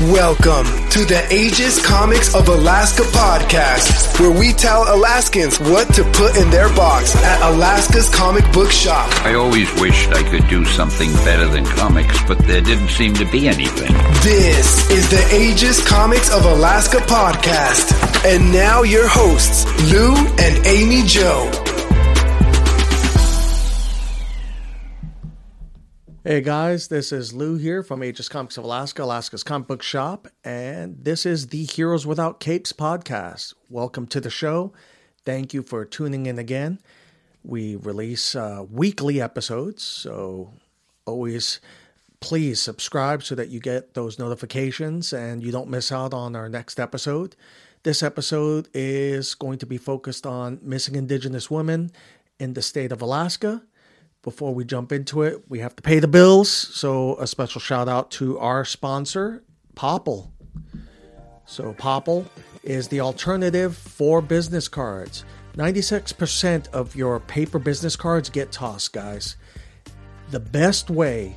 Welcome to the Aegis Comics of Alaska podcast, where we tell Alaskans what to put in their box at Alaska's comic book shop. I always wished I could do something better than comics, but there didn't seem to be anything. This is the Aegis Comics of Alaska podcast. And now your hosts, Lou and Amy Joe. Hey guys, this is Lou here from Aegis Comics of Alaska, Alaska's comic book shop, and this is the Heroes Without Capes podcast. Welcome to the show. Thank you for tuning in again. We release uh, weekly episodes, so always please subscribe so that you get those notifications and you don't miss out on our next episode. This episode is going to be focused on missing Indigenous women in the state of Alaska before we jump into it, we have to pay the bills. So, a special shout out to our sponsor, Popl. So, Popl is the alternative for business cards. 96% of your paper business cards get tossed, guys. The best way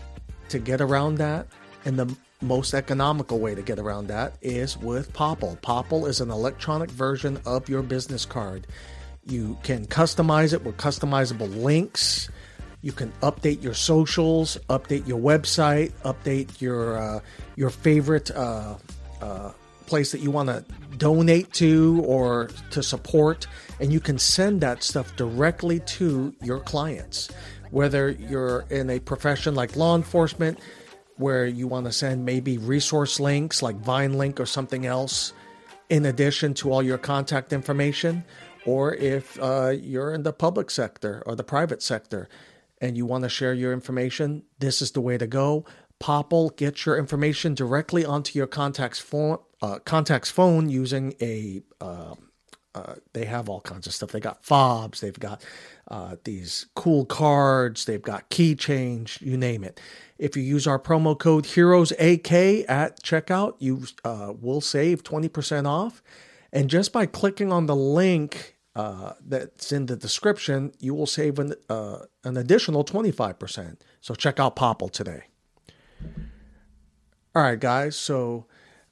to get around that and the most economical way to get around that is with Popl. Popl is an electronic version of your business card. You can customize it with customizable links you can update your socials, update your website, update your uh, your favorite uh, uh, place that you want to donate to or to support, and you can send that stuff directly to your clients. Whether you're in a profession like law enforcement, where you want to send maybe resource links like VINELink or something else, in addition to all your contact information, or if uh, you're in the public sector or the private sector and you want to share your information, this is the way to go. Popl gets your information directly onto your contact's phone, uh, contact's phone using a. Uh, uh, they have all kinds of stuff. They got fobs. They've got uh, these cool cards. They've got key change. You name it. If you use our promo code Heroes AK at checkout, you uh, will save twenty percent off. And just by clicking on the link uh, that's in the description, you will save an, uh, an additional 25%. So check out Popl today. All right, guys. So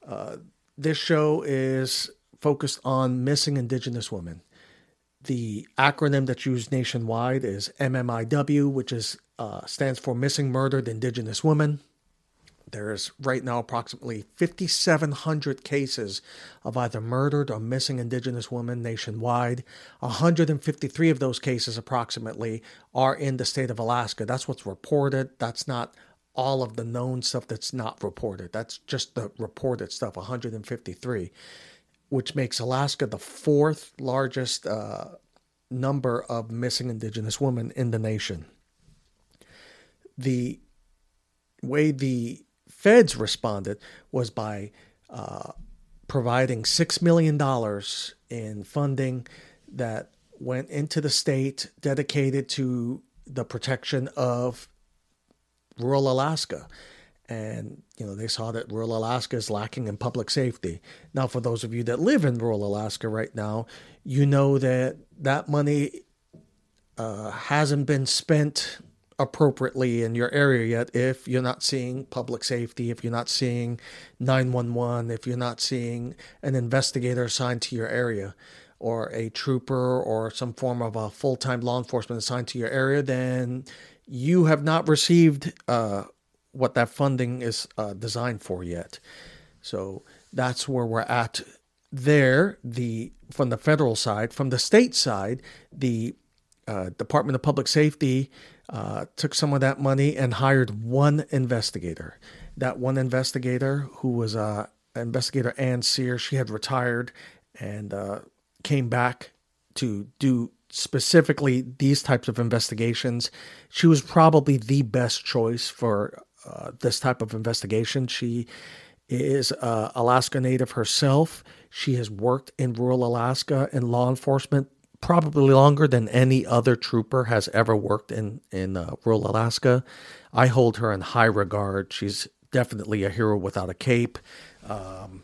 uh, this show is focused on missing Indigenous women. The acronym that's used nationwide is MMIW, which is uh, stands for Missing Murdered Indigenous Women. There's right now approximately 5,700 cases of either murdered or missing Indigenous women nationwide. 153 of those cases, approximately, are in the state of Alaska. That's what's reported. That's not all of the known stuff that's not reported. That's just the reported stuff, 153, which makes Alaska the fourth largest uh, number of missing Indigenous women in the nation. The way the feds responded was by uh, providing $6 million in funding that went into the state dedicated to the protection of rural Alaska. And, you know, they saw that rural Alaska is lacking in public safety. Now, for those of you that live in rural Alaska right now, you know that that money uh, hasn't been spent appropriately in your area yet if you're not seeing public safety, if you're not seeing 911, if you're not seeing an investigator assigned to your area or a trooper or some form of a full time law enforcement assigned to your area, then you have not received uh, what that funding is uh, designed for yet. So that's where we're at there. The from the federal side, from the state side, the uh, Department of Public Safety uh, took some of that money and hired one investigator. That one investigator, who was uh, investigator Ann Sear, she had retired and uh, came back to do specifically these types of investigations. She was probably the best choice for uh, this type of investigation. She is uh, Alaska Native herself. She has worked in rural Alaska in law enforcement probably longer than any other trooper has ever worked in in uh, rural Alaska. I hold her in high regard. She's definitely a hero without a cape. Um,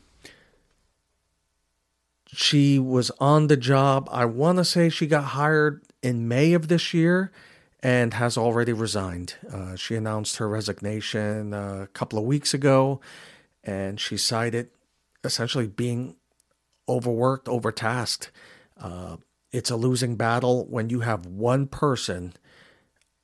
she was on the job. I want to say she got hired in May of this year and has already resigned. Uh, she announced her resignation uh, a couple of weeks ago. and she cited essentially being overworked, overtasked. Uh, it's a losing battle when you have one person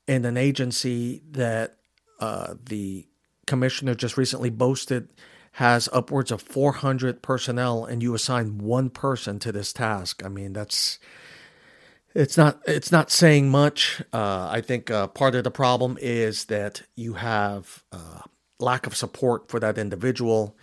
in an agency that uh, the commissioner just recently boasted has upwards of 400 personnel and you assign one person to this task. I mean, that's it's not it's not saying much. Uh, I think uh, part of the problem is that you have uh, lack of support for that individual.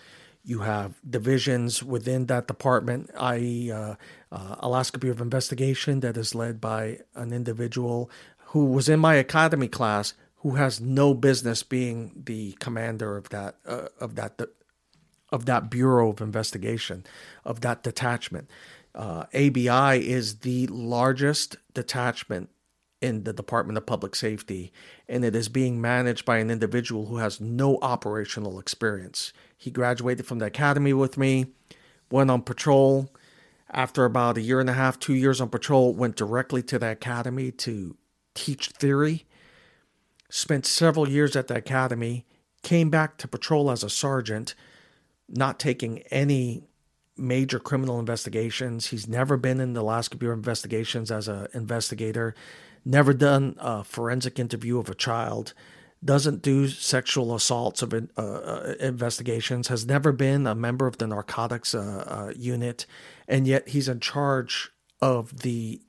You have divisions within that department, i.e., uh, uh, Alaska Bureau of Investigation, that is led by an individual who was in my academy class, who has no business being the commander of that uh, of that of that bureau of investigation, of that detachment. Uh, ABI is the largest detachment in the Department of Public Safety, and it is being managed by an individual who has no operational experience. He graduated from the academy with me, went on patrol. After about a year and a half, two years on patrol, went directly to the academy to teach theory. Spent several years at the academy, came back to patrol as a sergeant, not taking any major criminal investigations. He's never been in the Alaska Bureau of Investigations as an investigator, never done a forensic interview of a child, doesn't do sexual assaults of uh, uh, investigations, has never been a member of the narcotics uh, uh unit, and yet he's in charge of the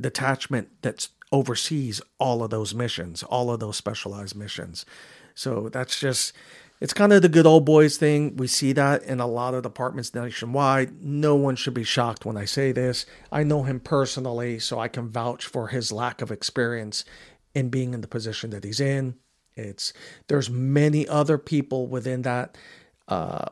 detachment that oversees all of those missions, all of those specialized missions. So that's just it's kind of the good old boys thing. We see that in a lot of departments nationwide. No one should be shocked when I say this. I know him personally, so I can vouch for his lack of experience in being in the position that he's in. It's there's many other people within that uh,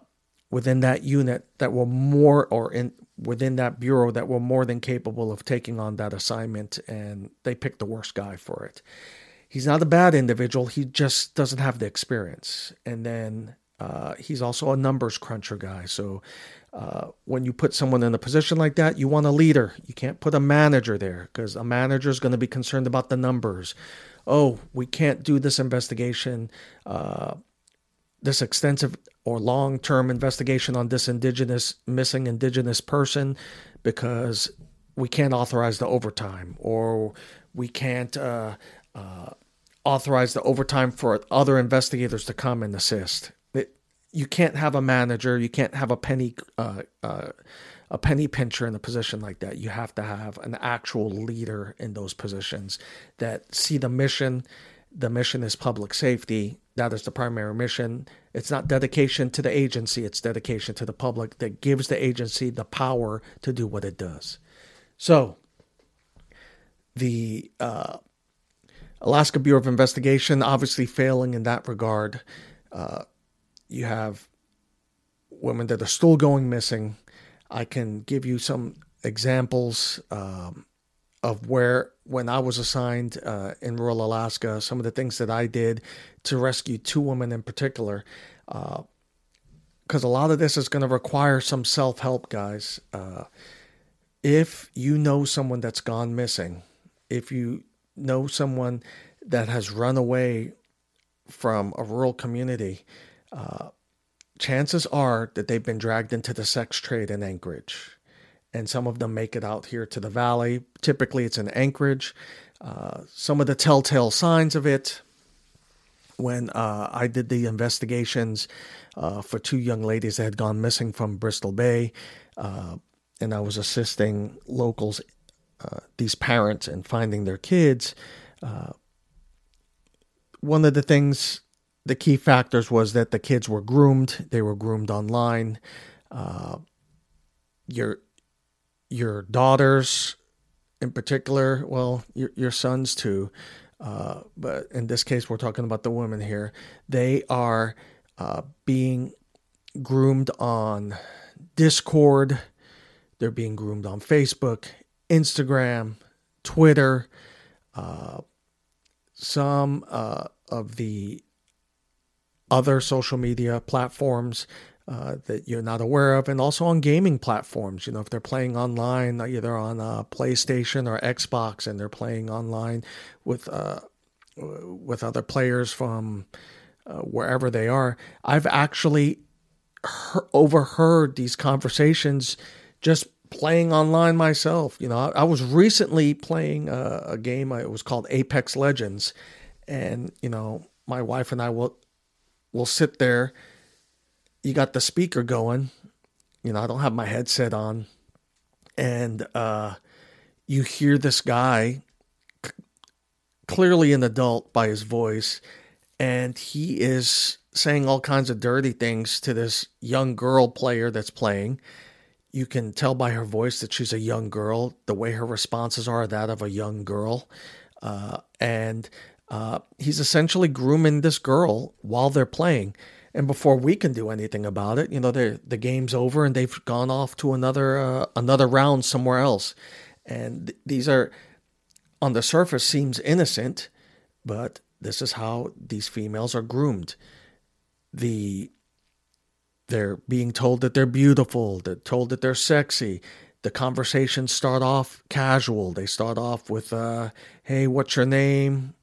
within that unit that were more or in within that bureau that were more than capable of taking on that assignment, and they picked the worst guy for it he's not a bad individual. He just doesn't have the experience. And then uh, he's also a numbers cruncher guy. So uh, when you put someone in a position like that, you want a leader. You can't put a manager there because a manager is going to be concerned about the numbers. Oh, we can't do this investigation, uh, this extensive or long term investigation on this indigenous, missing indigenous person because we can't authorize the overtime or we can't uh, uh, authorize the overtime for other investigators to come and assist. It, you can't have a manager, you can't have a penny uh, uh, a penny pincher in a position like that. You have to have an actual leader in those positions that see the mission. The mission is public safety. That is the primary mission. It's not dedication to the agency, it's dedication to the public that gives the agency the power to do what it does. So, the uh, Alaska Bureau of Investigation obviously failing in that regard. Uh, you have women that are still going missing. I can give you some examples um, of where, when I was assigned uh, in rural Alaska, some of the things that I did to rescue two women in particular. Because uh, a lot of this is going to require some self help, guys. Uh, if you know someone that's gone missing, if you know someone that has run away from a rural community, uh, chances are that they've been dragged into the sex trade in Anchorage. And some of them make it out here to the valley. Typically, it's in Anchorage. Uh, some of the telltale signs of it when uh, I did the investigations uh, for two young ladies that had gone missing from Bristol Bay, uh, and I was assisting locals uh, these parents and finding their kids, uh, one of the things, the key factors was that the kids were groomed. They were groomed online. Uh, your your daughters, in particular, well, your your sons too, uh, but in this case, we're talking about the women here. They are uh, being groomed on Discord. They're being groomed on Facebook Instagram, Twitter, uh, some uh, of the other social media platforms uh, that you're not aware of, and also on gaming platforms. You know, if they're playing online, either on a PlayStation or Xbox, and they're playing online with uh, with other players from uh, wherever they are. I've actually he- overheard these conversations just playing online myself. You know, I, I was recently playing a, a game. It was called Apex Legends, and you know, my wife and I will will sit there. You got the speaker going. You know, I don't have my headset on, and uh, you hear this guy, c- clearly an adult by his voice, and he is saying all kinds of dirty things to this young girl player that's playing. You can tell by her voice that she's a young girl. The way her responses are that of a young girl, uh, and uh, he's essentially grooming this girl while they're playing. And before we can do anything about it, you know, the game's over and they've gone off to another uh, another round somewhere else. And th- these are, on the surface, seems innocent, but this is how these females are groomed. The they're being told that they're beautiful, they're told that they're sexy. The conversations start off casual. They start off with, uh, "Hey, what's your name?"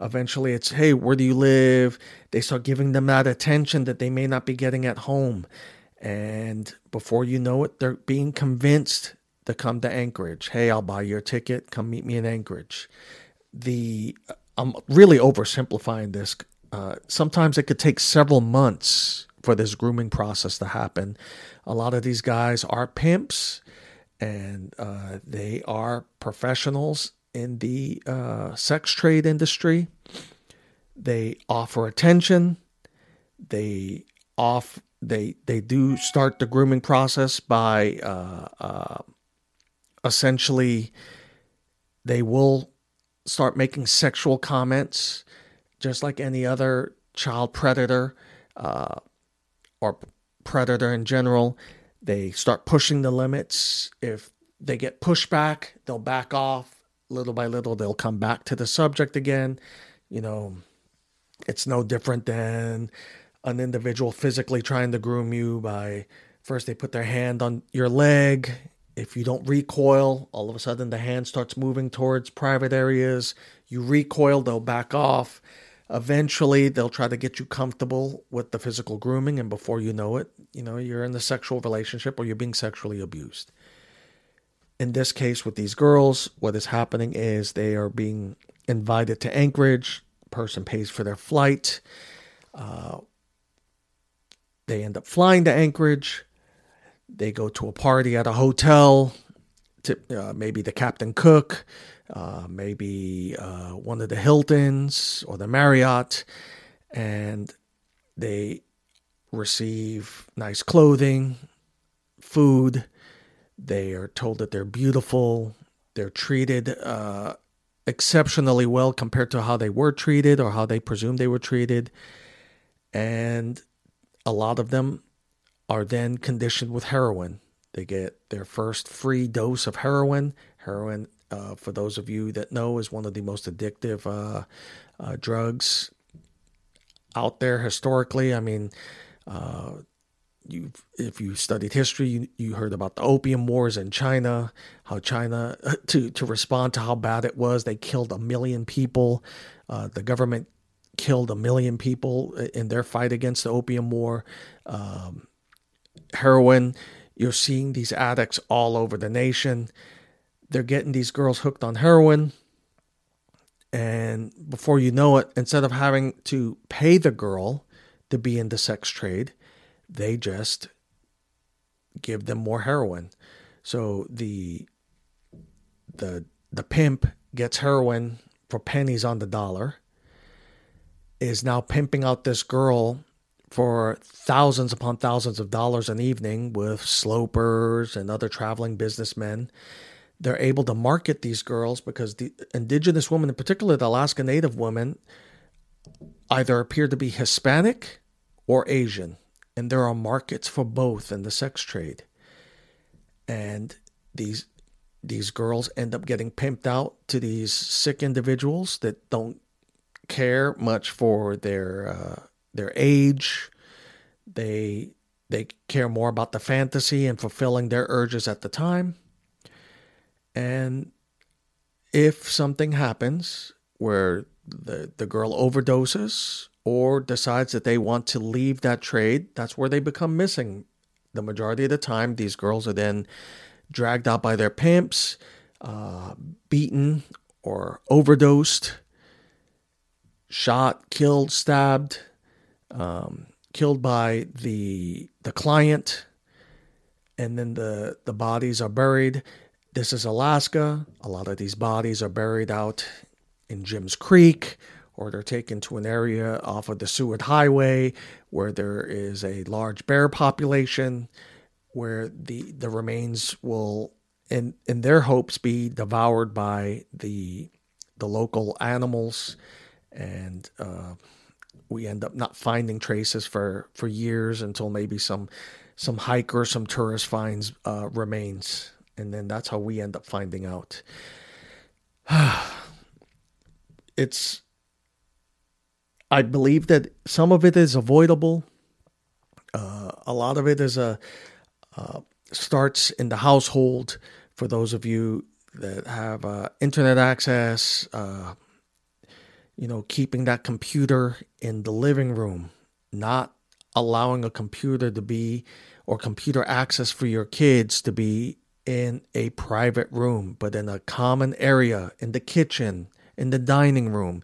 Eventually, it's, "Hey, where do you live?" They start giving them that attention that they may not be getting at home, and before you know it, they're being convinced to come to Anchorage. Hey, I'll buy your ticket. Come meet me in Anchorage. The I'm really oversimplifying this. Uh, sometimes it could take several months for this grooming process to happen. A lot of these guys are pimps, and uh, they are professionals in the uh, sex trade industry. They offer attention. They off they they do start the grooming process by uh, uh, essentially they will start making sexual comments just like any other child predator uh, or predator in general they start pushing the limits if they get pushback they'll back off little by little they'll come back to the subject again you know it's no different than an individual physically trying to groom you by first they put their hand on your leg if you don't recoil, all of a sudden the hand starts moving towards private areas. You recoil, they'll back off. Eventually, they'll try to get you comfortable with the physical grooming, and before you know it, you know, you're in the sexual relationship or you're being sexually abused. In this case, with these girls, what is happening is they are being invited to Anchorage. Person pays for their flight. Uh, they end up flying to Anchorage they go to a party at a hotel, to, uh, maybe the Captain Cook, uh, maybe uh, one of the Hiltons or the Marriott, and they receive nice clothing, food. They are told that they're beautiful. They're treated uh, exceptionally well compared to how they were treated or how they presumed they were treated. And a lot of them are then conditioned with heroin. They get their first free dose of heroin. Heroin, uh, for those of you that know, is one of the most addictive uh, uh, drugs out there historically. I mean, uh, you if you studied history, you, you heard about the opium wars in China. How China, to to respond to how bad it was, they killed a million people. Uh, the government killed a million people in their fight against the opium war. Um, heroin. You're seeing these addicts all over the nation. They're getting these girls hooked on heroin. And before you know it, instead of having to pay the girl to be in the sex trade, they just give them more heroin. So the the the pimp gets heroin for pennies on the dollar is now pimping out this girl for thousands upon thousands of dollars an evening with slopers and other traveling businessmen. They're able to market these girls because the indigenous women, in particular the Alaska Native women, either appear to be Hispanic or Asian. And there are markets for both in the sex trade. And these these girls end up getting pimped out to these sick individuals that don't care much for their uh, their age. They they care more about the fantasy and fulfilling their urges at the time. And if something happens where the the girl overdoses or decides that they want to leave that trade, that's where they become missing. The majority of the time, these girls are then dragged out by their pimps, uh, beaten or overdosed, shot, killed, stabbed, um, killed by the the client, and then the the bodies are buried. This is Alaska. A lot of these bodies are buried out in Jim's Creek, or they're taken to an area off of the Seward Highway where there is a large bear population, where the the remains will, in in their hopes, be devoured by the the local animals, and uh, we end up not finding traces for for years until maybe some some hiker, some tourist finds uh, remains, and then that's how we end up finding out. it's I believe that some of it is avoidable. Uh, a lot of it is a uh, starts in the household. For those of you that have uh, internet access, uh, you know, keeping that computer in the living room, not allowing a computer to be or computer access for your kids to be in a private room, but in a common area, in the kitchen, in the dining room,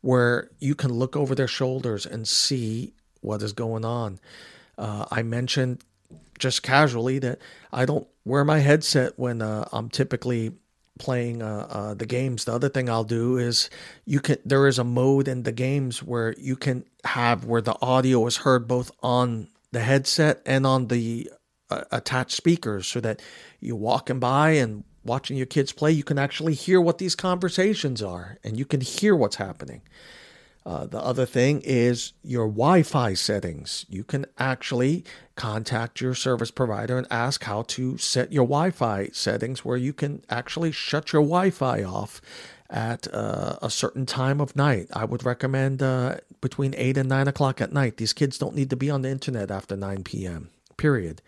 where you can look over their shoulders and see what is going on. Uh, I mentioned just casually that I don't wear my headset when uh, I'm typically playing uh, uh, the games. The other thing I'll do is you can there is a mode in the games where you can have where the audio is heard both on the headset and on the uh, attached speakers, so that you walking by and watching your kids play, you can actually hear what these conversations are and you can hear what's happening. Uh, the other thing is your Wi Fi settings. You can actually contact your service provider and ask how to set your Wi Fi settings where you can actually shut your Wi Fi off at uh, a certain time of night. I would recommend uh, between 8 and 9 o'clock at night. These kids don't need to be on the internet after 9 p.m., period.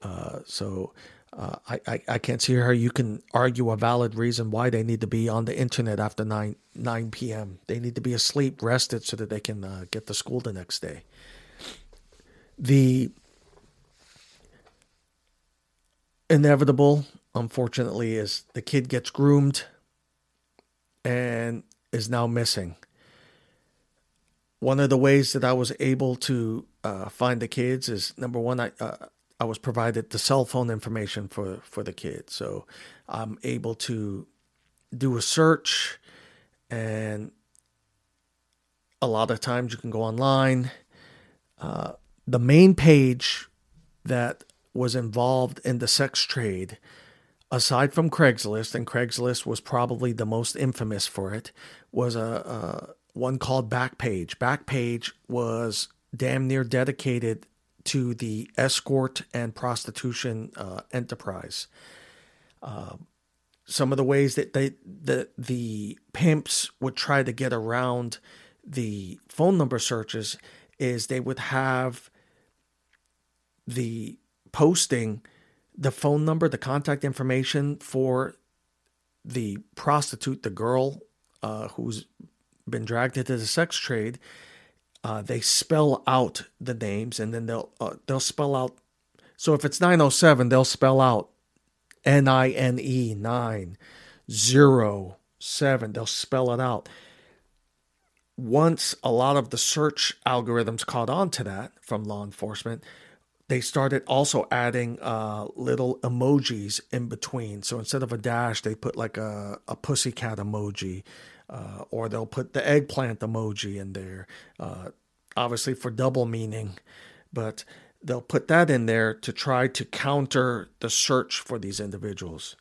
Uh, so uh, I, I, can't see how you can argue a valid reason why they need to be on the internet after 9, 9 p.m. They need to be asleep, rested, so that they can uh, get to school the next day. The inevitable, unfortunately, is the kid gets groomed and is now missing. One of the ways that I was able to uh, find the kids is number one, I uh, I was provided the cell phone information for for the kid, so I'm able to do a search, and a lot of times you can go online. Uh, the main page that was involved in the sex trade, aside from Craigslist, and Craigslist was probably the most infamous for it, was a, a one called Backpage. Backpage was damn near dedicated to the escort and prostitution uh, enterprise. Uh, some of the ways that they the the pimps would try to get around the phone number searches is they would have the posting the phone number, the contact information for the prostitute, the girl uh, who's been dragged into the sex trade, uh, they spell out the names and then they'll uh, they'll spell out. So if it's 907, they'll spell out N I N E nine zero seven. They'll spell it out. Once a lot of the search algorithms caught on to that from law enforcement, they started also adding uh, little emojis in between. So instead of a dash, they put like a, a pussycat emoji uh, or they'll put the eggplant emoji in there, uh, obviously for double meaning, but they'll put that in there to try to counter the search for these individuals.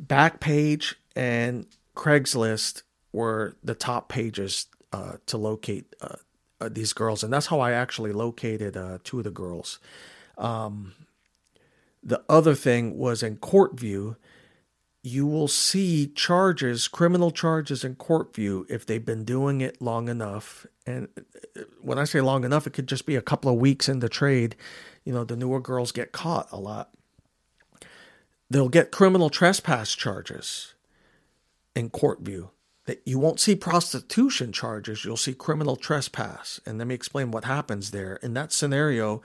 Backpage and Craigslist were the top pages uh, to locate uh, uh, these girls, and that's how I actually located uh, two of the girls. Um, the other thing was in Court CourtView you will see charges, criminal charges in CourtView if they've been doing it long enough. And uh, when I say long enough, it could just be a couple of weeks in the trade. You know, the newer girls get caught a lot. They'll get criminal trespass charges in CourtView. that you won't see prostitution charges, you'll see criminal trespass. And let me explain what happens there. In that scenario,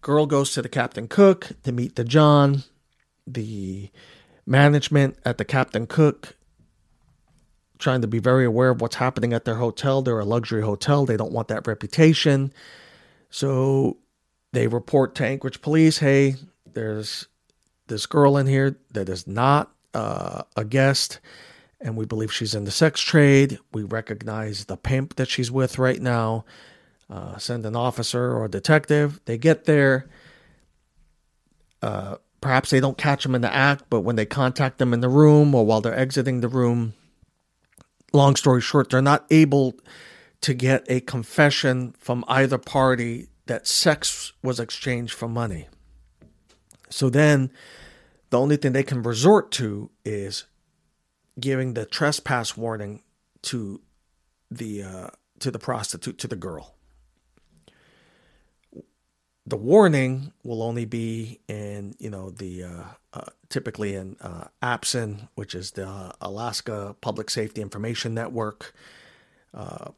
girl goes to the Captain Cook to meet the John. The management at the Captain Cook trying to be very aware of what's happening at their hotel. They're a luxury hotel. They don't want that reputation. So they report to Anchorage police, hey, there's this girl in here that is not uh, a guest and we believe she's in the sex trade. We recognize the pimp that she's with right now. Uh, send an officer or a detective. They get there. Uh, perhaps they don't catch them in the act, but when they contact them in the room or while they're exiting the room, long story short, they're not able to get a confession from either party that sex was exchanged for money. So then the only thing they can resort to is giving the trespass warning to the uh, to the prostitute to the girl. The warning will only be in you know the uh, uh, typically in uh, APSIN, which is the Alaska Public Safety Information Network, uh,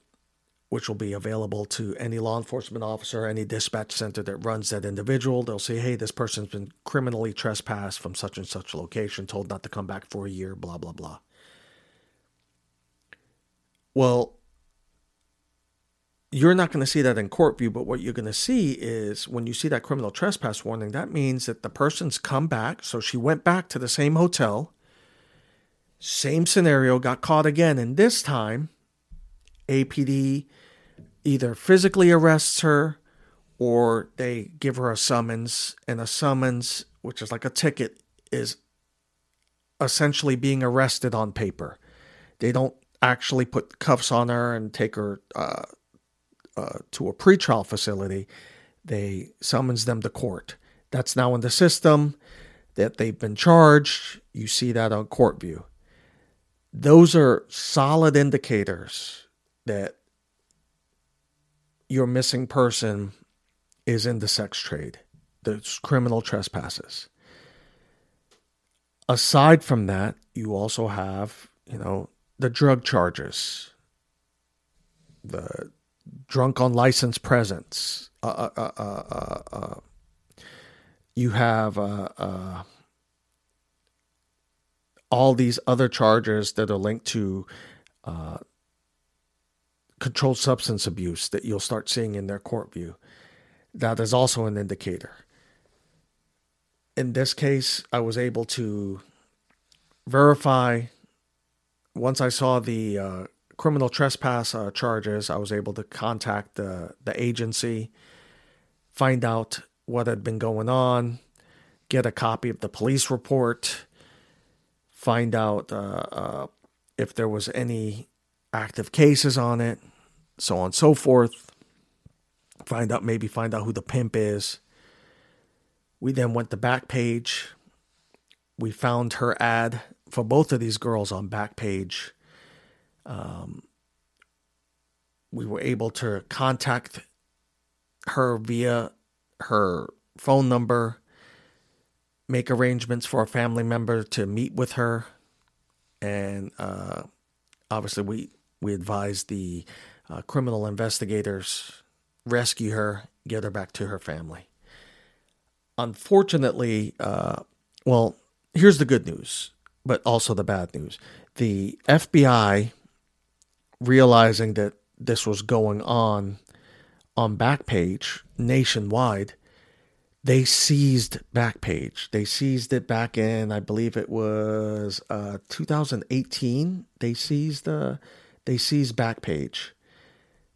which will be available to any law enforcement officer, any dispatch center that runs that individual. They'll say, hey, this person's been criminally trespassed from such and such location, told not to come back for a year, blah, blah, blah. Well, you're not going to see that in CourtView, but what you're going to see is when you see that criminal trespass warning, that means that the person's come back. So she went back to the same hotel, same scenario, got caught again. And this time, APD either physically arrests her or they give her a summons. And a summons, which is like a ticket, is essentially being arrested on paper. They don't actually put cuffs on her and take her uh, uh, to a pretrial facility, they summons them to court. That's now in the system that they've been charged. You see that on CourtView. Those are solid indicators that your missing person is in the sex trade, there's criminal trespasses. Aside from that, you also have, you know, the drug charges, the drunk on license presence. Uh, uh, uh, uh you have all these other charges that are linked to controlled substance abuse that you'll start seeing in their CourtView. That is also an indicator. In this case, I was able to verify once I saw the uh, criminal trespass uh, charges, I was able to contact the the agency, find out what had been going on, get a copy of the police report, find out uh, uh if there was any active cases on it, so on and so forth. Find out maybe find out who the pimp is. We then went to Backpage. We found her ad for both of these girls on Backpage. Um, we were able to contact her via her phone number, make arrangements for a family member to meet with her, and uh, obviously we we advised the uh, criminal investigators rescue her, get her back to her family. Unfortunately, uh, well, here's the good news but also the bad news. The FBI, realizing that this was going on on Backpage nationwide, they seized Backpage. They seized it back in, I believe it was uh, 2018. They seized uh, they seized Backpage.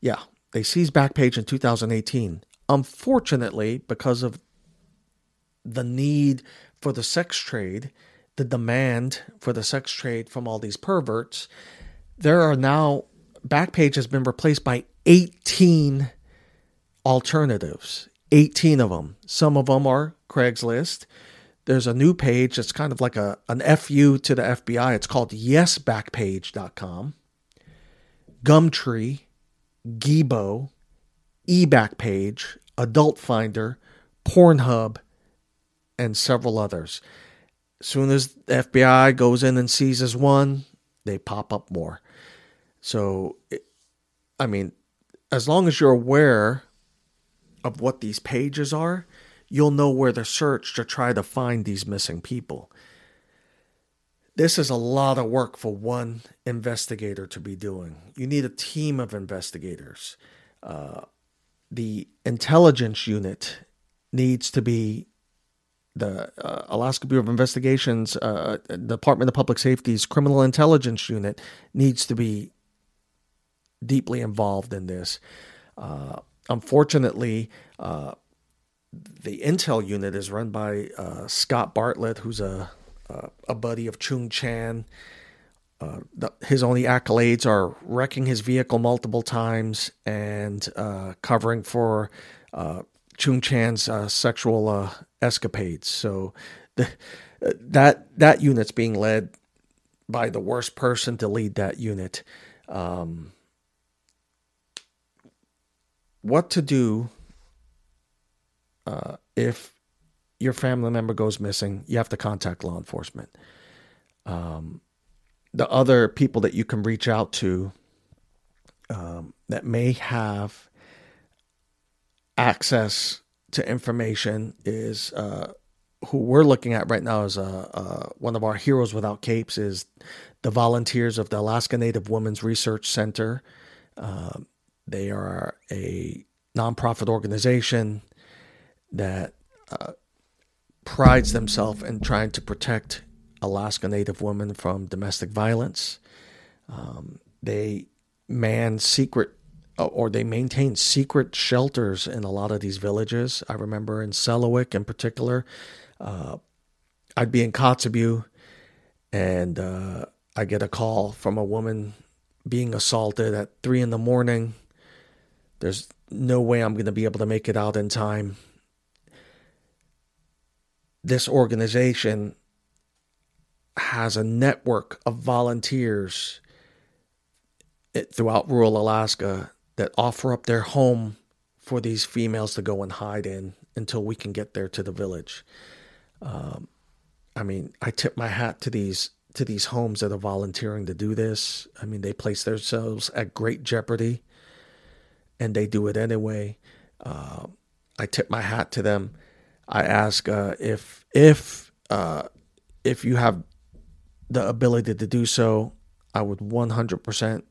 Yeah, they seized Backpage in 2018. Unfortunately, because of the need for the sex trade, the demand for the sex trade from all these perverts, there are now Backpage has been replaced by 18 alternatives. 18 of them. Some of them are Craigslist. There's a new page that's kind of like a an FU to the FBI. It's called yesbackpage.com. Gumtree, Geebo, eBackpage, Adult Finder, Pornhub, and several others As soon as the FBI goes in and seizes one, they pop up more. So, I mean, as long as you're aware of what these pages are, you'll know where to search to try to find these missing people. This is a lot of work for one investigator to be doing. You need a team of investigators. Uh, the intelligence unit needs to be the uh, Alaska Bureau of Investigations, uh, Department of Public Safety's Criminal Intelligence Unit needs to be deeply involved in this. Uh, unfortunately, uh, the intel unit is run by uh, Scott Bartlett, who's a a buddy of Chung Chan. Uh, the, his only accolades are wrecking his vehicle multiple times and uh, covering for Chung Chan's sexual escapades. So the, that that unit's being led by the worst person to lead that unit. Um, what to do uh, if your family member goes missing, you have to contact law enforcement. Um, the other people that you can reach out to um, that may have access to information is uh, who we're looking at right now is uh, uh, one of our heroes without capes is the volunteers of the Alaska Native Women's Resource Center. Um, they are a nonprofit organization that uh, prides themselves in trying to protect Alaska Native women from domestic violence. Um, they man secret uh, or they maintain secret shelters in a lot of these villages. I remember in Selawik in particular, uh, I'd be in Kotzebue and uh, I get a call from a woman being assaulted at three in the morning. There's no way I'm going to be able to make it out in time. This organization has a network of volunteers throughout rural Alaska that offer up their home for these females to go and hide in until we can get there to the village. Um, I mean, I tip my hat to these to these homes that are volunteering to do this. I mean, they place themselves at great jeopardy, and they do it anyway. Uh, I tip my hat to them. I ask uh, if if uh, if you have the ability to do so, I would 100%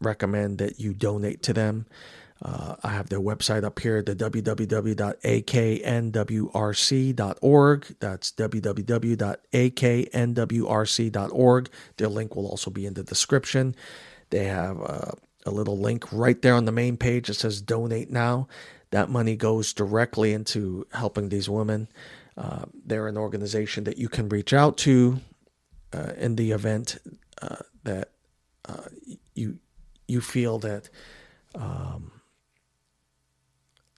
recommend that you donate to them. Uh, I have their website up here, the www.aknwrc.org. That's www.aknwrc.org. Their link will also be in the description. They have uh, a little link right there on the main page that says donate now. That money goes directly into helping these women. Uh, they're an organization that you can reach out to uh, in the event uh, that uh, you you feel that um,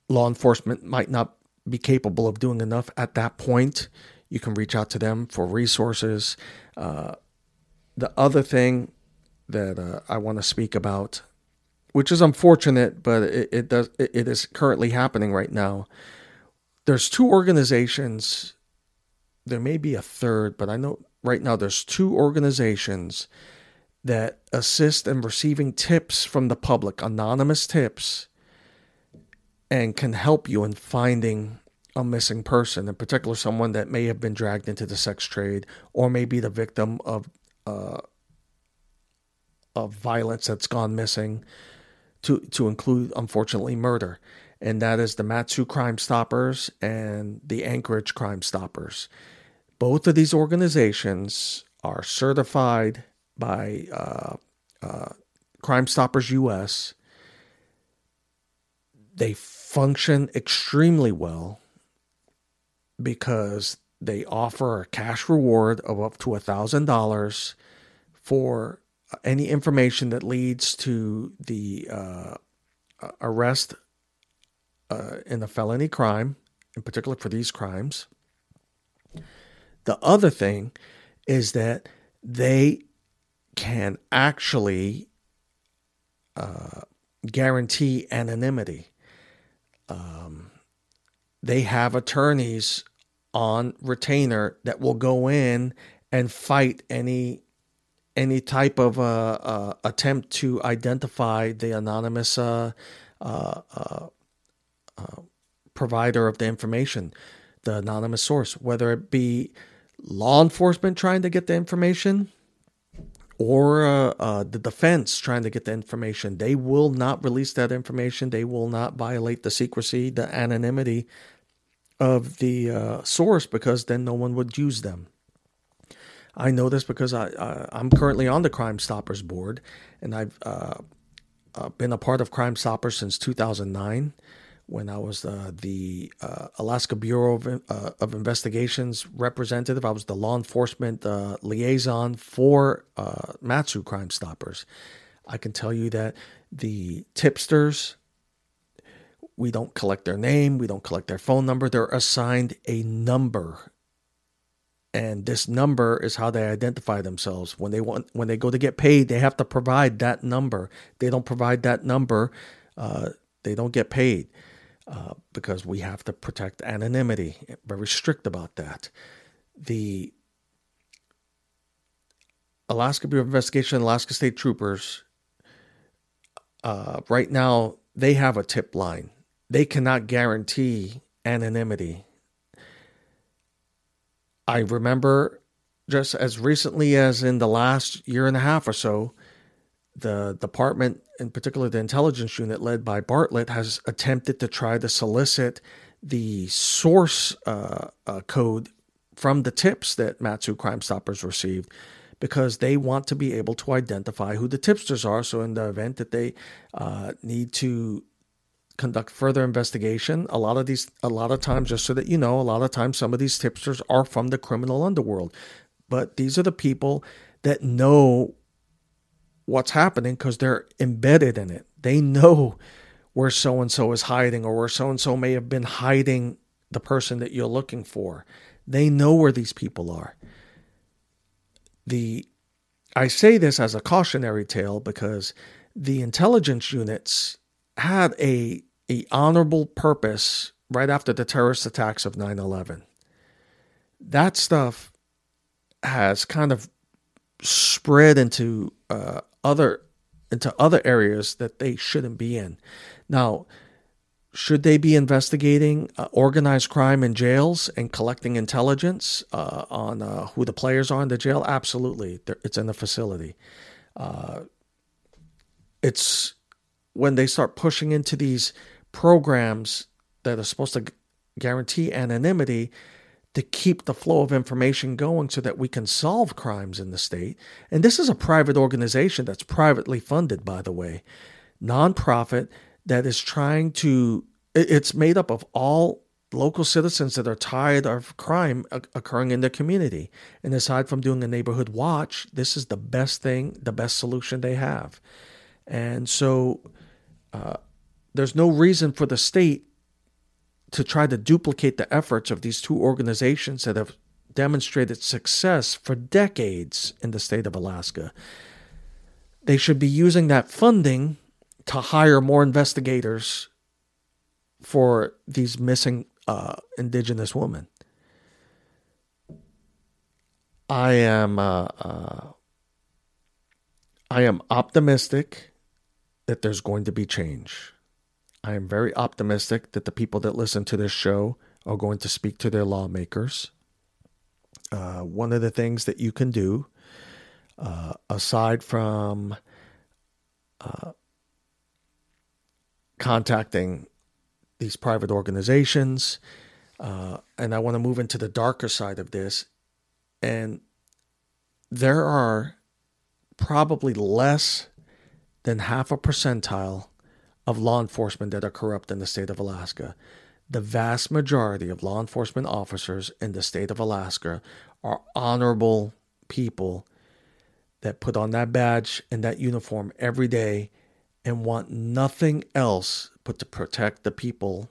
law enforcement might not be capable of doing enough at that point, you can reach out to them for resources. Uh, the other thing that uh, I want to speak about, which is unfortunate, but it, it does it is currently happening right now. There's two organizations. There may be a third, but I know right now there's two organizations that assist in receiving tips from the public, anonymous tips, and can help you in finding a missing person, in particular, someone that may have been dragged into the sex trade or may be the victim of uh, of violence that's gone missing, to to include, unfortunately, murder. And that is the Mat-Su Crime Stoppers and the Anchorage Crime Stoppers. Both of these organizations are certified by uh, uh, Crime Stoppers US. They function extremely well because they offer a cash reward of up to $1,000 for any information that leads to the uh, arrest uh, in a felony crime, in particular for these crimes. The other thing is that they can actually uh, guarantee anonymity. Um, they have attorneys on retainer that will go in and fight any any type of uh, uh, attempt to identify the anonymous uh, uh, uh, provider of the information, the anonymous source, whether it be law enforcement trying to get the information or uh, uh, the defense trying to get the information. They will not release that information. They will not violate the secrecy, the anonymity of the uh, source because then no one would use them. I know this because I, I am currently on the Crime Stoppers board, and I've uh, uh, been a part of Crime Stoppers since 2009 when I was uh, the uh, Alaska Bureau of, uh, of, Investigations representative. I was the law enforcement uh, liaison for Mat-Su Crime Stoppers. I can tell you that the tipsters, we don't collect their name, we don't collect their phone number. They're assigned a number. And this number is how they identify themselves. When they want, when they go to get paid, they have to provide that number. They don't provide that number, uh, they don't get paid uh, because we have to protect anonymity. Very strict about that. The Alaska Bureau of Investigation, Alaska State Troopers, uh, right now they have a tip line. They cannot guarantee anonymity. I remember just as recently as in the last year and a half or so, the department, in particular the intelligence unit led by Bartlett, has attempted to try to solicit the source uh, uh, code from the tips that Mat-Su Crime Stoppers received because they want to be able to identify who the tipsters are. So, in the event that they uh, need to conduct further investigation, a lot of these, a lot of times, just so that you know, a lot of times some of these tipsters are from the criminal underworld. But these are the people that know what's happening because they're embedded in it. They know where so and so is hiding or where so and so may have been hiding the person that you're looking for. They know where these people are. The I say this as a cautionary tale because the intelligence units had a a honorable purpose right after the terrorist attacks of 9/11. That stuff has kind of spread into uh, other into other areas that they shouldn't be in. Now, should they be investigating uh, organized crime in jails and collecting intelligence uh, on uh, who the players are in the jail? Absolutely, it's in the facility. Uh, it's when they start pushing into these programs that are supposed to guarantee anonymity to keep the flow of information going so that we can solve crimes in the state. And this is a private organization that's privately funded, by the way, nonprofit that is trying to, it's made up of all local citizens that are tired of crime occurring in their community. And aside from doing a neighborhood watch, this is the best thing, the best solution they have. And so uh, there's no reason for the state to try to duplicate the efforts of these two organizations that have demonstrated success for decades in the state of Alaska. They should be using that funding to hire more investigators for these missing uh, indigenous women. I am uh, uh, I am optimistic that there's going to be change. I am very optimistic that the people that listen to this show are going to speak to their lawmakers. Uh, one of the things that you can do, uh, aside from uh, contacting these private organizations, uh, and I want to move into the darker side of this, and there are probably less than half a percentile of law enforcement that are corrupt in the state of Alaska. The vast majority of law enforcement officers in the state of Alaska are honorable people that put on that badge and that uniform every day and want nothing else but to protect the people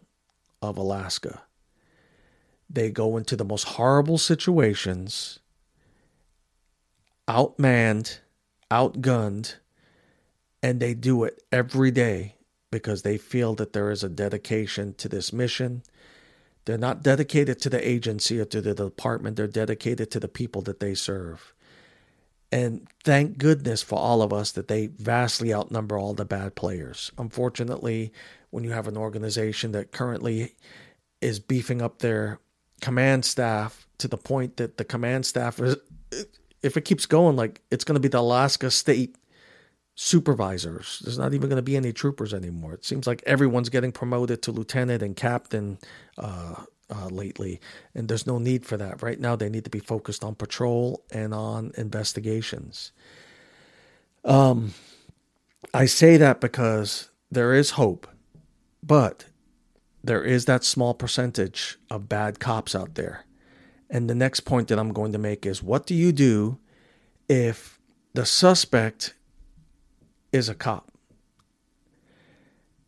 of Alaska. They go into the most horrible situations, outmanned, outgunned, and they do it every day because they feel that there is a dedication to this mission. They're not dedicated to the agency or to the department, they're dedicated to the people that they serve. And thank goodness for all of us that they vastly outnumber all the bad players. Unfortunately, when you have an organization that currently is beefing up their command staff to the point that the command staff is, if it keeps going, like it's going to be the Alaska State supervisors. There's not even going to be any troopers anymore. It seems like everyone's getting promoted to lieutenant and captain uh, uh, lately, and there's no need for that. Right now, they need to be focused on patrol and on investigations. Um, I say that because there is hope, but there is that small percentage of bad cops out there. And the next point that I'm going to make is what do you do if the suspect is a cop?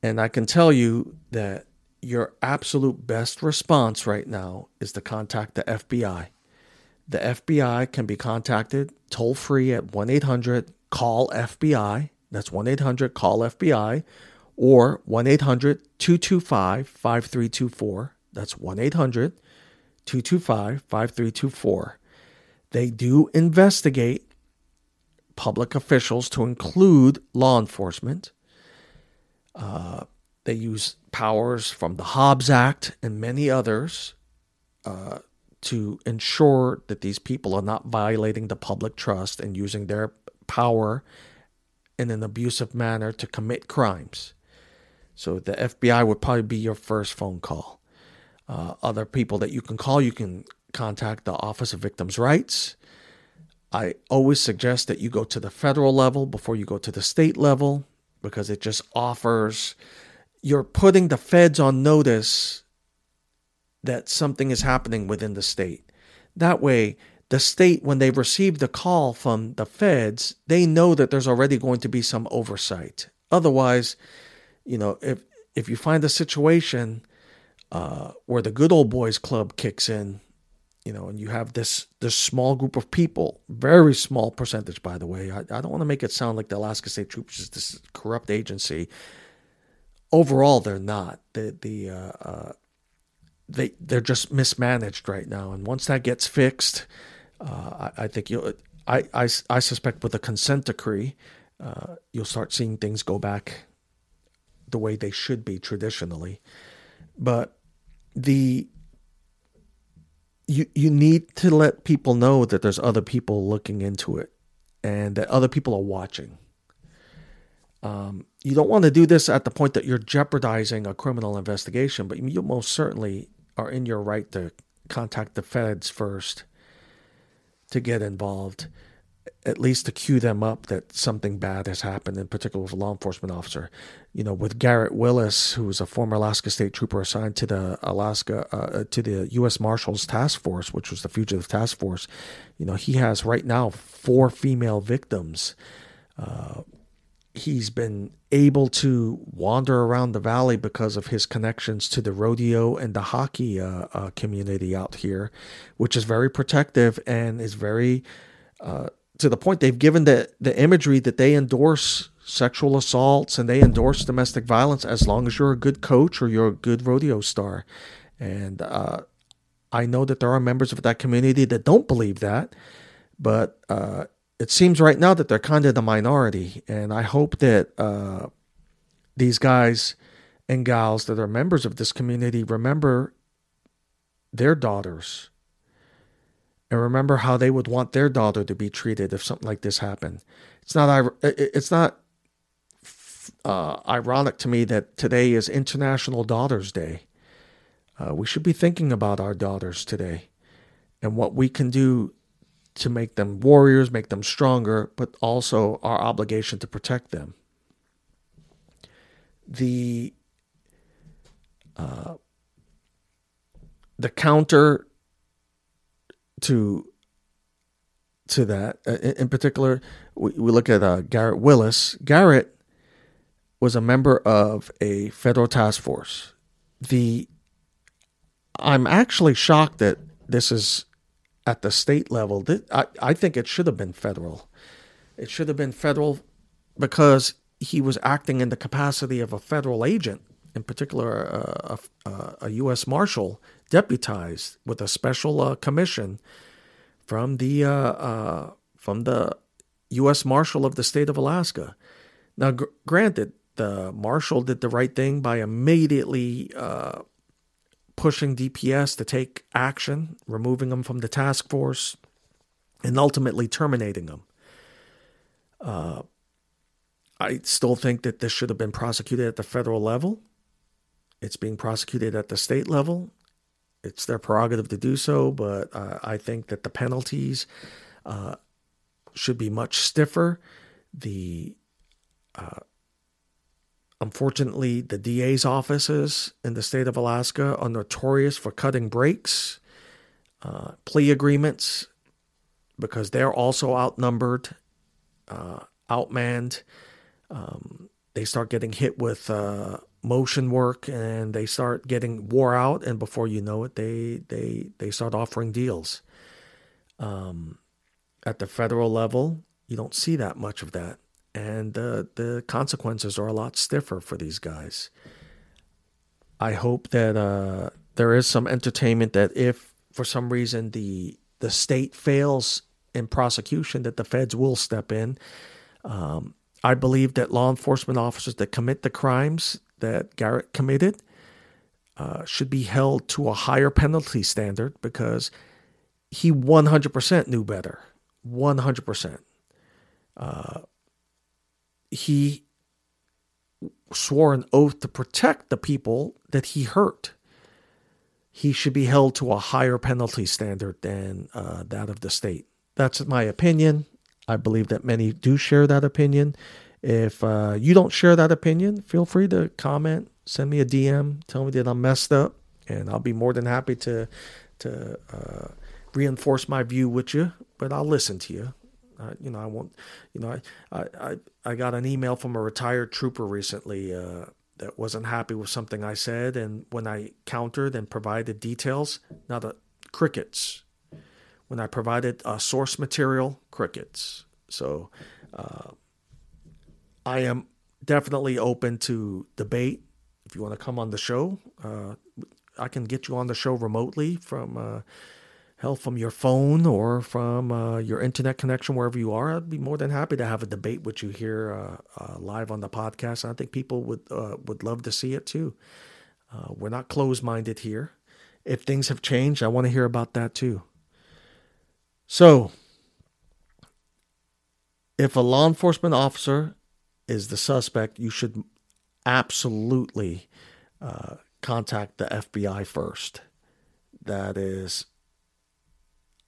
And I can tell you that your absolute best response right now is to contact the FBI. The FBI can be contacted toll free at 1 800 call FBI. That's 1 800 call FBI or 1 800 225 5324. That's 1 800 225 5324. They do investigate public officials to include law enforcement. Uh, they use powers from the Hobbs Act and many others uh, to ensure that these people are not violating the public trust and using their power in an abusive manner to commit crimes. So the FBI would probably be your first phone call. Uh, other people that you can call, you can contact the Office of Victims' Rights. I always suggest that you go to the federal level before you go to the state level because it just offers, you're putting the feds on notice that something is happening within the state. That way, the state, when they receive the call from the feds, they know that there's already going to be some oversight. Otherwise, you know, if if you find a situation uh, where the good old boys club kicks in, you know, and you have this this small group of people, very small percentage, by the way. I, I don't want to make it sound like the Alaska State Troops is this corrupt agency. Overall, they're not. The the uh, uh, they they're just mismanaged right now, and once that gets fixed, uh, I, I, think you. I, I I suspect with a consent decree, uh, you'll start seeing things go back the way they should be traditionally. But the you you need to let people know that there's other people looking into it and that other people are watching. Um, you don't want to do this at the point that you're jeopardizing a criminal investigation, but you most certainly are in your right to contact the feds first to get involved at least to cue them up that something bad has happened, in particular with a law enforcement officer. You know, with Garrett Willis, who was a former Alaska State Trooper assigned to the Alaska uh, uh to the U.S. Marshals Task Force, which was the Fugitive Task Force. You know, he has right now four female victims. Uh, he's been able to wander around the valley because of his connections to the rodeo and the hockey uh, uh community out here, which is very protective and is very uh, to the point they've given the, the imagery that they endorse sexual assaults and they endorse domestic violence as long as you're a good coach or you're a good rodeo star. And uh, I know that there are members of that community that don't believe that, but uh, it seems right now that they're kind of the minority. And I hope that uh, these guys and gals that are members of this community remember their daughters and remember how they would want their daughter to be treated if something like this happened. It's not it's not uh, ironic to me that today is International Daughters Day. Uh, we should be thinking about our daughters today and what we can do to make them warriors, make them stronger, but also our obligation to protect them. The uh, the counter to to that. Uh, in, in particular, we, we, look at uh, Garrett Willis. Garrett was a member of a federal task force. The I'm actually shocked that this is at the state level. I, I think it should have been federal. It should have been federal because he was acting in the capacity of a federal agent, in particular uh, a, a, a U.S. Marshal deputized with a special uh, commission from the uh, uh, from the U.S. Marshal of the state of Alaska. Now, gr- granted, the marshal did the right thing by immediately uh, pushing DPS to take action, removing them from the task force, and ultimately terminating them. Uh, I still think that this should have been prosecuted at the federal level. It's being prosecuted at the state level. It's their prerogative to do so, but uh, I think that the penalties uh, should be much stiffer. The uh, unfortunately, the DA's offices in the state of Alaska are notorious for cutting breaks, uh, plea agreements, because they're also outnumbered, uh, outmanned. Um, they start getting hit with uh, motion work and they start getting wore out, and before you know it, they they they start offering deals. Um, at the federal level, you don't see that much of that, and uh, the consequences are a lot stiffer for these guys. I hope that uh, there is some entertainment that if for some reason the the state fails in prosecution, that the feds will step in. Um, I believe that law enforcement officers that commit the crimes that Garrett committed uh, should be held to a higher penalty standard because he 100% knew better. 100%. Uh, he swore an oath to protect the people that he hurt. He should be held to a higher penalty standard than uh, that of the state. That's my opinion. I believe that many do share that opinion. If uh, you don't share that opinion, feel free to comment, send me a DM, tell me that I'm messed up, and I'll be more than happy to to uh, reinforce my view with you. But I'll listen to you. You know, I won't. You know, I, I I got an email from a retired trooper recently uh, that wasn't happy with something I said, and when I countered and provided details, not a crickets. When I provided uh, source material, crickets. So uh, I am definitely open to debate. If you want to come on the show, uh, I can get you on the show remotely from uh, hell from your phone or from uh, your internet connection wherever you are. I'd be more than happy to have a debate with you here uh, uh, live on the podcast. I think people would uh, would love to see it too. we're not closed minded here. If things have changed, I want to hear about that too. So, if a law enforcement officer is the suspect, you should absolutely uh, contact the FBI first. That is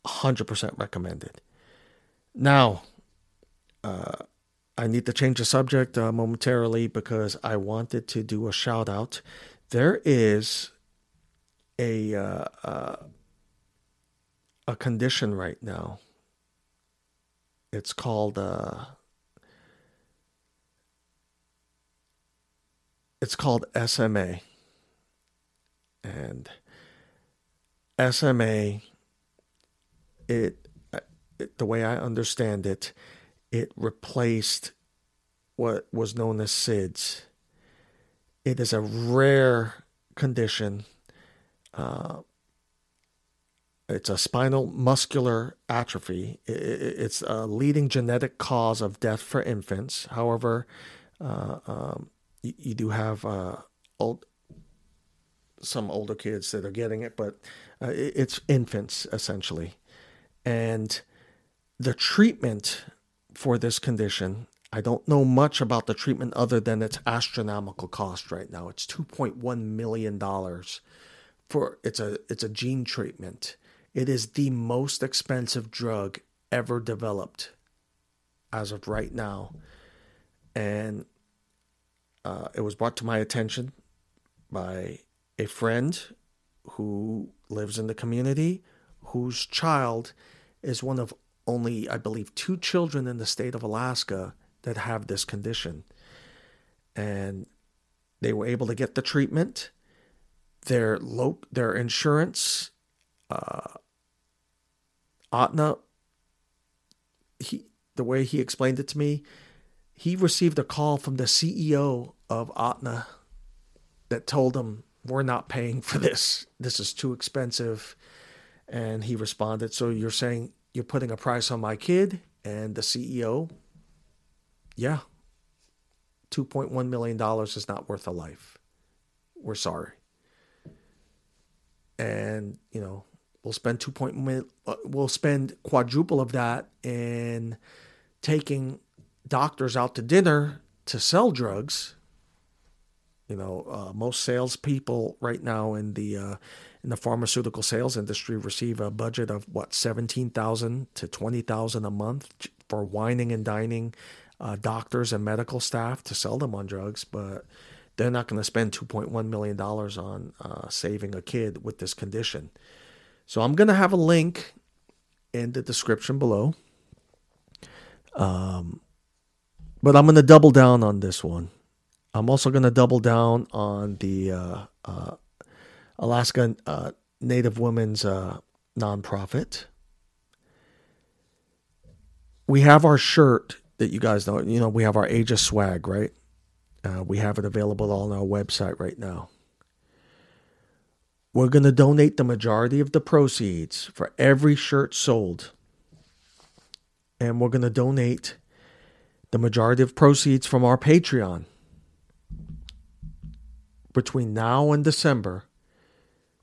100% recommended. Now, uh, I need to change the subject uh, momentarily because I wanted to do a shout out. There is a uh, uh a condition right now. It's called it's called SMA. And SMA, it, it, the way I understand it, it replaced what was known as SIDS. It is a rare condition. Uh, it's a spinal muscular atrophy. It's a leading genetic cause of death for infants. However, uh, um, you, you do have uh, old some older kids that are getting it, but uh, it's infants essentially, and the treatment for this condition. I don't know much about the treatment other than its astronomical cost right now. It's two point one million dollars for it's a it's a gene treatment. It is the most expensive drug ever developed as of right now. And uh, it was brought to my attention by a friend who lives in the community whose child is one of only, I believe, two children in the state of Alaska that have this condition. And they were able to get the treatment. Their lo- their insurance, uh, Aetna, he the way he explained it to me, he received a call from the CEO of Aetna that told him, We're not paying for this. This is too expensive. And he responded, So you're saying you're putting a price on my kid And the CEO, yeah, $2.1 million is not worth a life. We're sorry. And, you know, we'll spend 2. Point, uh, we'll spend quadruple of that in taking doctors out to dinner to sell drugs. You know, uh, most salespeople right now in the uh, in the pharmaceutical sales industry receive a budget of what seventeen thousand to twenty thousand a month for wining and dining uh, doctors and medical staff to sell them on drugs, but they're not going to spend two point one million dollars on uh, saving a kid with this condition. So I'm going to have a link in the description below. Um, but I'm going to double down on this one. I'm also going to double down on the uh, uh, Alaska uh, Native Women's uh, nonprofit. We have our shirt that you guys know. You know, we have our Aegis swag, right? Uh, we have it available on our website right now. We're going to donate the majority of the proceeds for every shirt sold. And we're going to donate the majority of proceeds from our Patreon between now and December,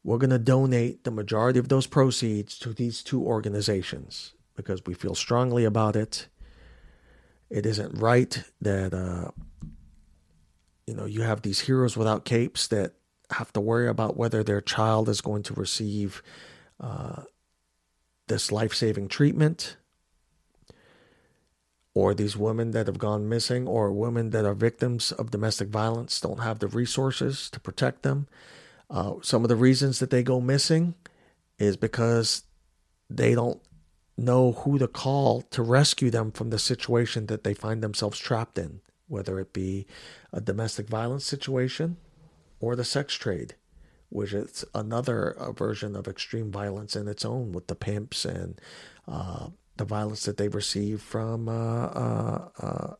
we're going to donate the majority of those proceeds to these two organizations because we feel strongly about it. It isn't right that uh, you know you have these heroes without capes that have to worry about whether their child is going to receive uh, this life-saving treatment or these women that have gone missing or women that are victims of domestic violence don't have the resources to protect them. Uh, some of the reasons that they go missing is because they don't know who to call to rescue them from the situation that they find themselves trapped in, whether it be a domestic violence situation or the sex trade, which is another uh, version of extreme violence in its own with the pimps and uh, the violence that they receive from uh, uh, uh,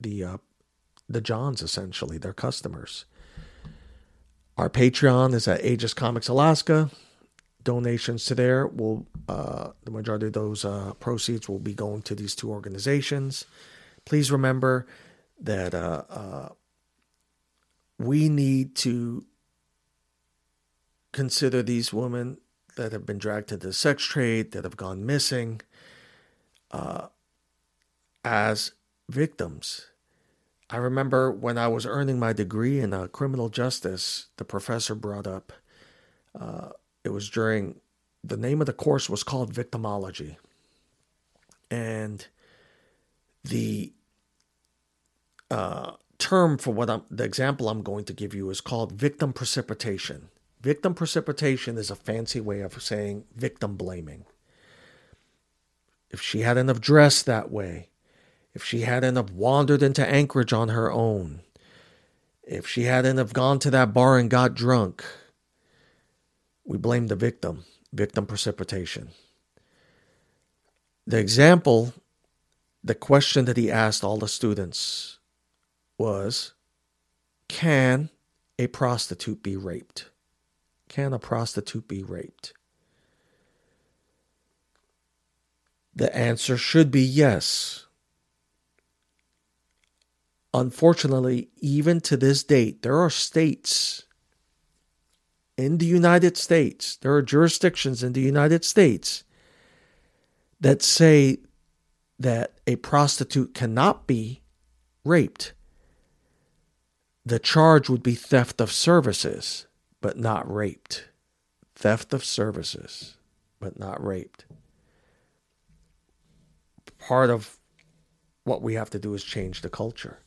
the uh, the Johns, essentially their customers. Our Patreon is at Aegis Comics Alaska. Donations to there will uh, the majority of those uh, proceeds will be going to these two organizations. Please remember that we need to consider these women that have been dragged to the sex trade, that have gone missing, uh, as victims. I remember when I was earning my degree in uh, criminal justice, the professor brought up, uh, it was during, the name of the course was called Victimology. And the uh, term for what I'm, the example I'm going to give you is called victim precipitation. Victim precipitation is a fancy way of saying victim blaming if she hadn't have dressed that way, if she hadn't have wandered into Anchorage on her own, if she hadn't have gone to that bar and got drunk, we blame the victim, victim precipitation. The example, the question that he asked all the students was Can a prostitute be raped? Can a prostitute be raped? The answer should be yes. Unfortunately, even to this date, there are states in the United States, there are jurisdictions in the United States that say that a prostitute cannot be raped. The charge would be theft of services, but not raped. Theft of services, but not raped part of what we have to do is change the culture.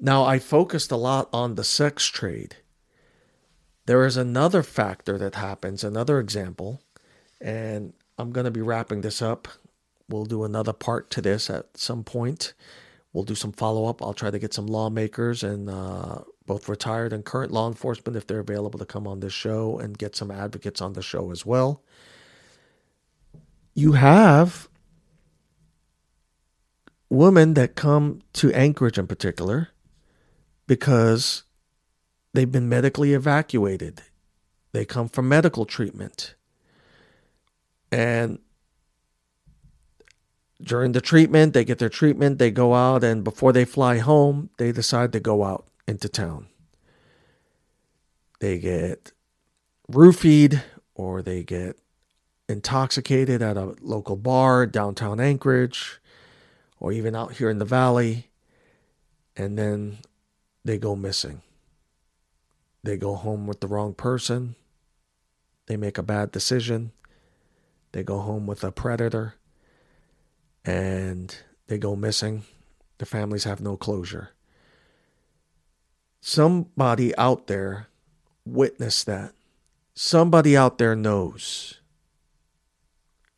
Now, I focused a lot on the sex trade. There is another factor that happens, another example, and I'm going to be wrapping this up. We'll do another part to this at some point. We'll do some follow up. I'll try to get some lawmakers and uh, both retired and current law enforcement, if they're available, to come on this show and get some advocates on the show as well. You have women that come to Anchorage in particular because they've been medically evacuated. They come for medical treatment. And during the treatment, they get their treatment, they go out, and before they fly home, they decide to go out into town. They get roofied or they get intoxicated at a local bar downtown Anchorage or even out here in the valley, and then they go missing. They go home with the wrong person. They make a bad decision. They go home with a predator and they go missing. The families have no closure. Somebody out there witnessed that. Somebody out there knows.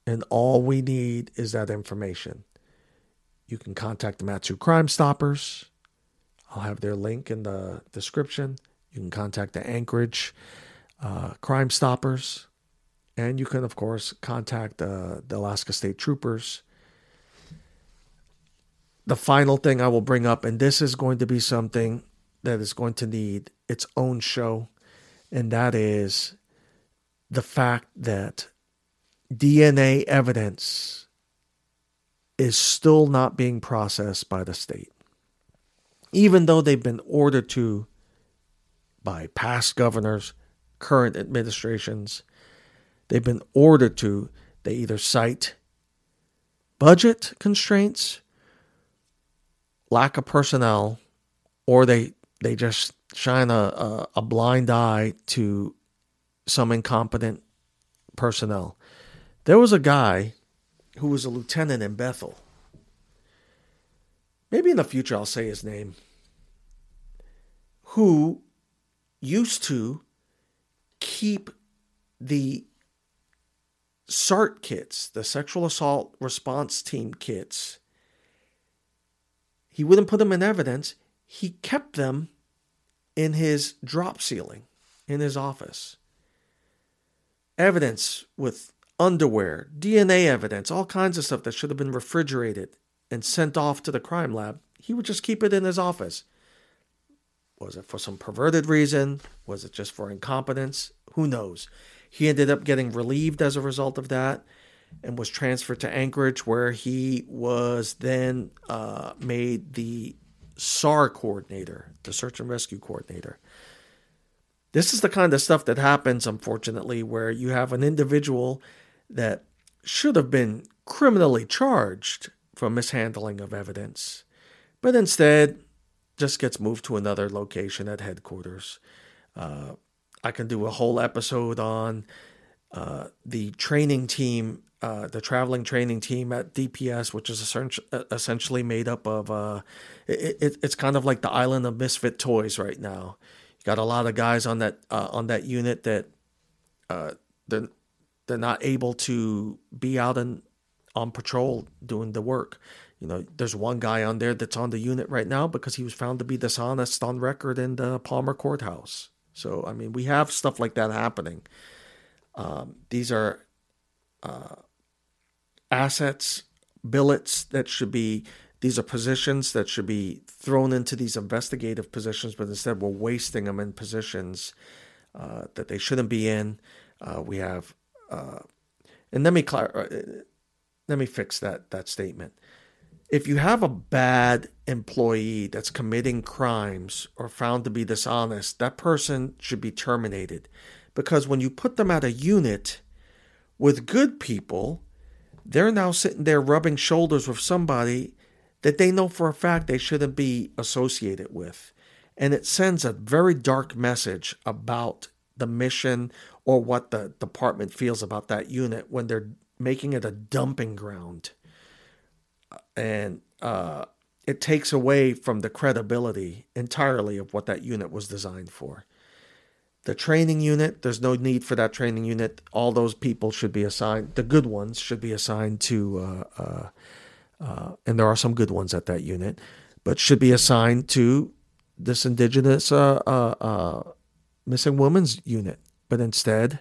And all we need is that information. You can contact the Mat-Su Crime Stoppers. I'll have their link in the description. You can contact the Anchorage uh, Crime Stoppers. And you can, of course, contact uh, the Alaska State Troopers the final thing I will bring up, and this is going to be something that is going to need its own show, and that is the fact that DNA evidence is still not being processed by the state. Even though they've been ordered to by past governors, current administrations, they've been ordered to, they either cite budget constraints lack of personnel, or they they just shine a, a, a blind eye to some incompetent personnel. There was a guy who was a lieutenant in Bethel. Maybe in the future I'll say his name. Who used to keep the SART kits, the sexual assault response team kits, he wouldn't put them in evidence. He kept them in his drop ceiling in his office. Evidence with underwear, DNA evidence, all kinds of stuff that should have been refrigerated and sent off to the crime lab. He would just keep it in his office. Was it for some perverted reason? Was it just for incompetence? Who knows? He ended up getting relieved as a result of that and was transferred to Anchorage, where he was then uh, made the SAR coordinator, the search and rescue coordinator. This is the kind of stuff that happens, unfortunately, where you have an individual that should have been criminally charged for mishandling of evidence, but instead just gets moved to another location at headquarters. Uh, I can do a whole episode on uh, the training team uh, the traveling training team at DPS, which is essentially made up of, uh, it, it, it's kind of like the island of misfit toys right now. You got a lot of guys on that uh, on that unit that uh, they're they're not able to be out and on patrol doing the work. You know, there's one guy on there that's on the unit right now because he was found to be dishonest on record in the Palmer courthouse. So I mean, we have stuff like that happening. Um, these are uh, assets, billets that should be these are positions that should be thrown into these investigative positions, but instead we're wasting them in positions uh, that they shouldn't be in. Uh, we have, uh, and let me clar- uh, let me fix that that statement. If you have a bad employee that's committing crimes or found to be dishonest, that person should be terminated, because when you put them at a unit with good people they're now sitting there rubbing shoulders with somebody that they know for a fact they shouldn't be associated with. And it sends a very dark message about the mission or what the department feels about that unit when they're making it a dumping ground. And uh, it takes away from the credibility entirely of what that unit was designed for. The training unit, there's no need for that training unit. All those people should be assigned, the good ones should be assigned to, uh, uh, uh, and there are some good ones at that unit, but should be assigned to this indigenous uh, uh, uh, missing women's unit. But instead,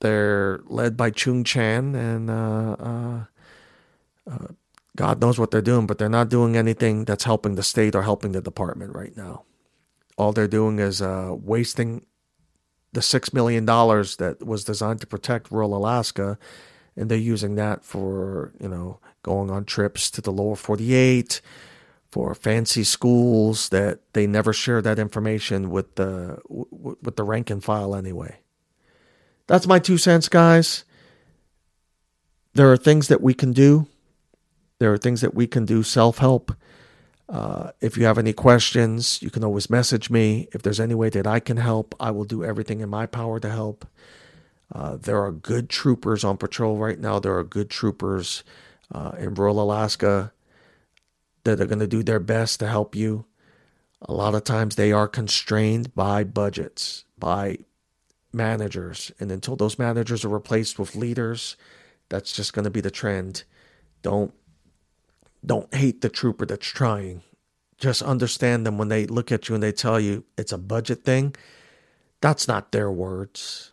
they're led by Chung Chan, and uh, uh, uh, God knows what they're doing, but they're not doing anything that's helping the state or helping the department right now. All they're doing is uh, wasting the $6 million that was designed to protect rural Alaska and they're using that for you know going on trips to the lower 48 for fancy schools that they never share that information with the with the rank and file anyway. That's my two cents, guys. There are things that we can do. There are things that we can do self help. Uh, if you have any questions, you can always message me. If there's any way that I can help, I will do everything in my power to help. Uh, there are good troopers on patrol right now. There are good troopers uh, in rural Alaska that are going to do their best to help you. A lot of times they are constrained by budgets, by managers. And until those managers are replaced with leaders, that's just going to be the trend. Don't don't hate the trooper that's trying. Just understand them when they look at you and they tell you it's a budget thing. That's not their words.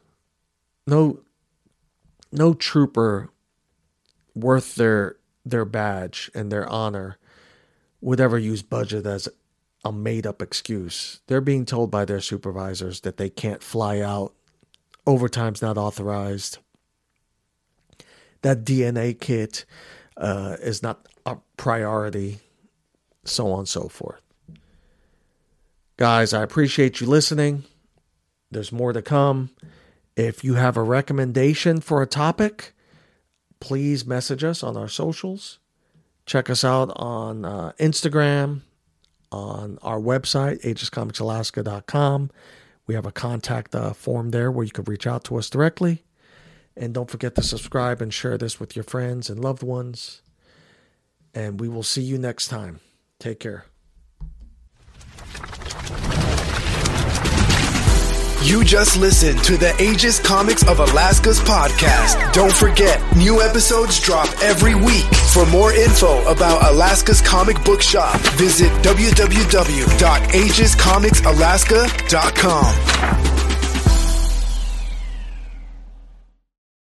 No no trooper worth their their badge and their honor would ever use budget as a made up excuse. They're being told by their supervisors that they can't fly out. Overtime's not authorized. That DNA kit uh, is not a priority, so on and so forth. Guys, I appreciate you listening. There's more to come. If you have a recommendation for a topic, please message us on our socials. Check us out on uh, Instagram, on our website, aegiscomicsalaska.com. We have a contact uh, form there where you can reach out to us directly. And don't forget to subscribe and share this with your friends and loved ones. And we will see you next time. Take care. You just listened to the Aegis Comics of Alaska's podcast. Don't forget, new episodes drop every week. For more info about Alaska's comic book shop, visit www.aegiscomicsalaska.com.